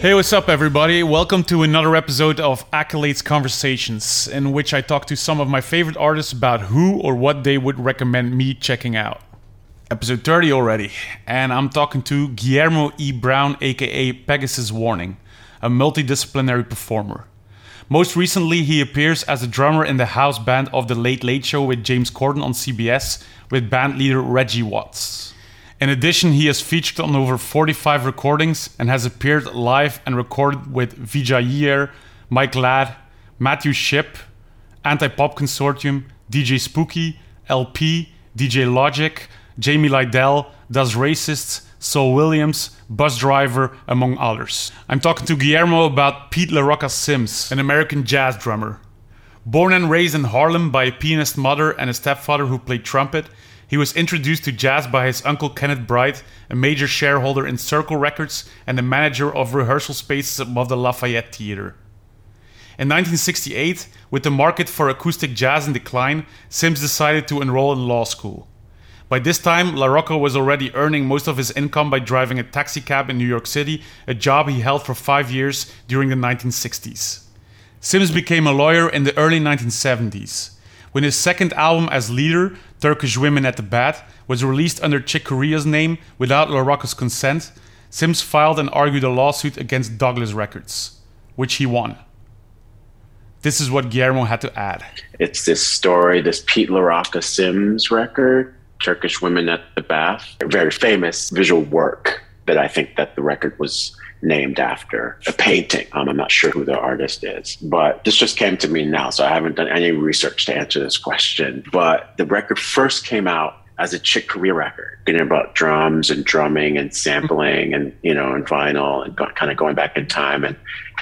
Hey, what's up, everybody? Welcome to another episode of Accolades Conversations, in which I talk to some of my favorite artists about who or what they would recommend me checking out. Episode 30 already, and I'm talking to Guillermo E. Brown, aka Pegasus Warning, a multidisciplinary performer. Most recently, he appears as a drummer in the house band of The Late Late Show with James Corden on CBS with band leader Reggie Watts. In addition, he has featured on over 45 recordings and has appeared live and recorded with Vijay Mike Ladd, Matthew Shipp, Anti Pop Consortium, DJ Spooky, LP, DJ Logic, Jamie Lidell, Das Racists, Saul Williams, Busdriver, among others. I'm talking to Guillermo about Pete La Roca Sims, an American jazz drummer. Born and raised in Harlem by a pianist mother and a stepfather who played trumpet, he was introduced to jazz by his uncle Kenneth Bright, a major shareholder in Circle Records and the manager of rehearsal spaces above the Lafayette Theater. In 1968, with the market for acoustic jazz in decline, Sims decided to enroll in law school. By this time, La Roca was already earning most of his income by driving a taxicab in New York City, a job he held for five years during the 1960s. Sims became a lawyer in the early 1970s. When his second album as leader, Turkish Women at the Bath, was released under Chick Corea's name without La Roca's consent, Sims filed and argued a lawsuit against Douglas Records, which he won. This is what Guillermo had to add. It's this story, this Pete La Roca Sims record, Turkish Women at the Bath, a very famous visual work that I think that the record was named after a painting. Um, I'm not sure who the artist is, but this just came to me now. So I haven't done any research to answer this question. But the record first came out as a Chick Corea record, getting about drums and drumming and sampling and, you know, and vinyl and kind of going back in time and,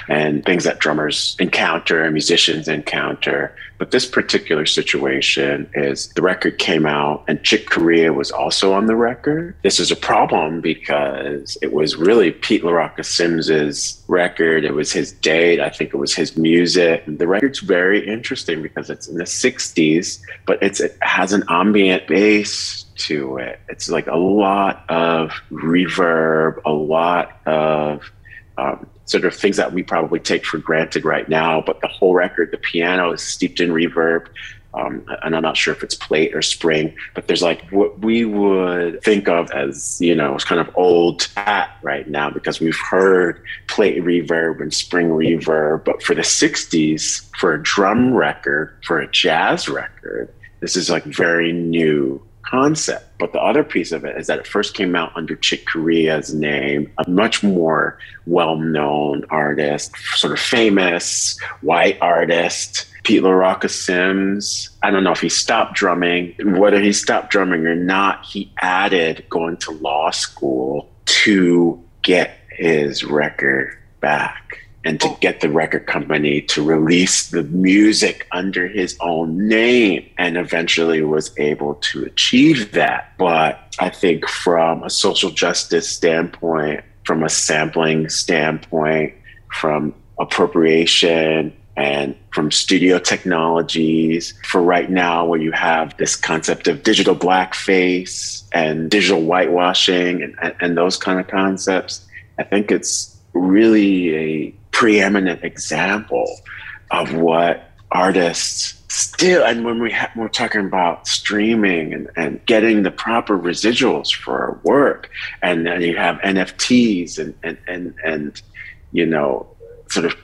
and things that drummers encounter and musicians encounter. But this particular situation is the record came out and Chick Corea was also on the record. This is a problem because it was really Pete La Roca Sims's record. It was his date. I think it was his music. The record's very interesting because it's in the 60s, but it's, it has an ambient bass to it. It's like a lot of reverb, a lot of um, sort of things that we probably take for granted right now. But the whole record, the piano is steeped in reverb. Um, and I'm not sure if it's plate or spring, but there's like what we would think of as, you know, it's kind of old at right now because we've heard plate reverb and spring reverb. But for the 60s, for a drum record, for a jazz record, this is like very new concept. But the other piece of it is that it first came out under Chick Corea's name, a much more well known artist, sort of famous white artist. Pete La Roca Sims. I don't know if he stopped drumming. Whether he stopped drumming or not, he added going to law school to get his record back and to oh. get the record company to release the music under his own name and eventually was able to achieve that. But I think from a social justice standpoint, from a sampling standpoint, from appropriation, and from studio technologies for right now where you have this concept of digital blackface and digital whitewashing and, and, and those kind of concepts i think it's really a preeminent example of what artists still and when we ha- we're talking about streaming and, and getting the proper residuals for our work and then you have nfts and and and, and you know sort of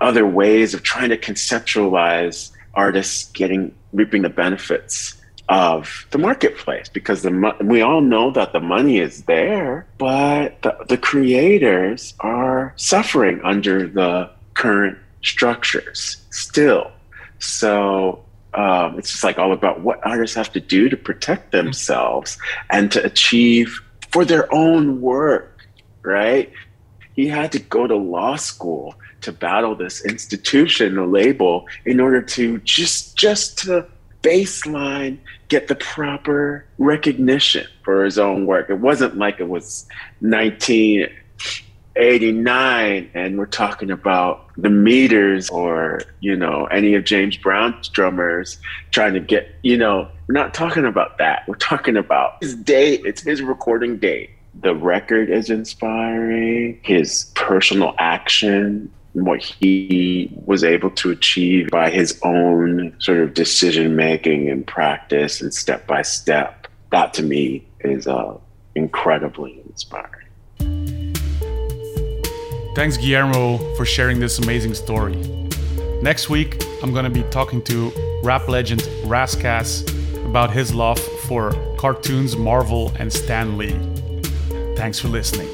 other ways of trying to conceptualize artists getting reaping the benefits of the marketplace because the we all know that the money is there, but the, the creators are suffering under the current structures still. So um, it's just like all about what artists have to do to protect themselves and to achieve for their own work, right? He had to go to law school to battle this institution, the label, in order to just just to baseline get the proper recognition for his own work. It wasn't like it was 1989 and we're talking about the meters or you know any of james brown's drummers trying to get you know we're not talking about that. We're talking about his date it's his recording date the record is inspiring. His personal action what he was able to achieve by his own sort of decision making and practice and step by step that to me is uh, incredibly inspiring Thanks, Guillermo, for sharing this amazing story. Next week, I'm going to be talking to rap legend Ras Kass about his love for cartoons, Marvel, and Stan Lee. Thanks for listening.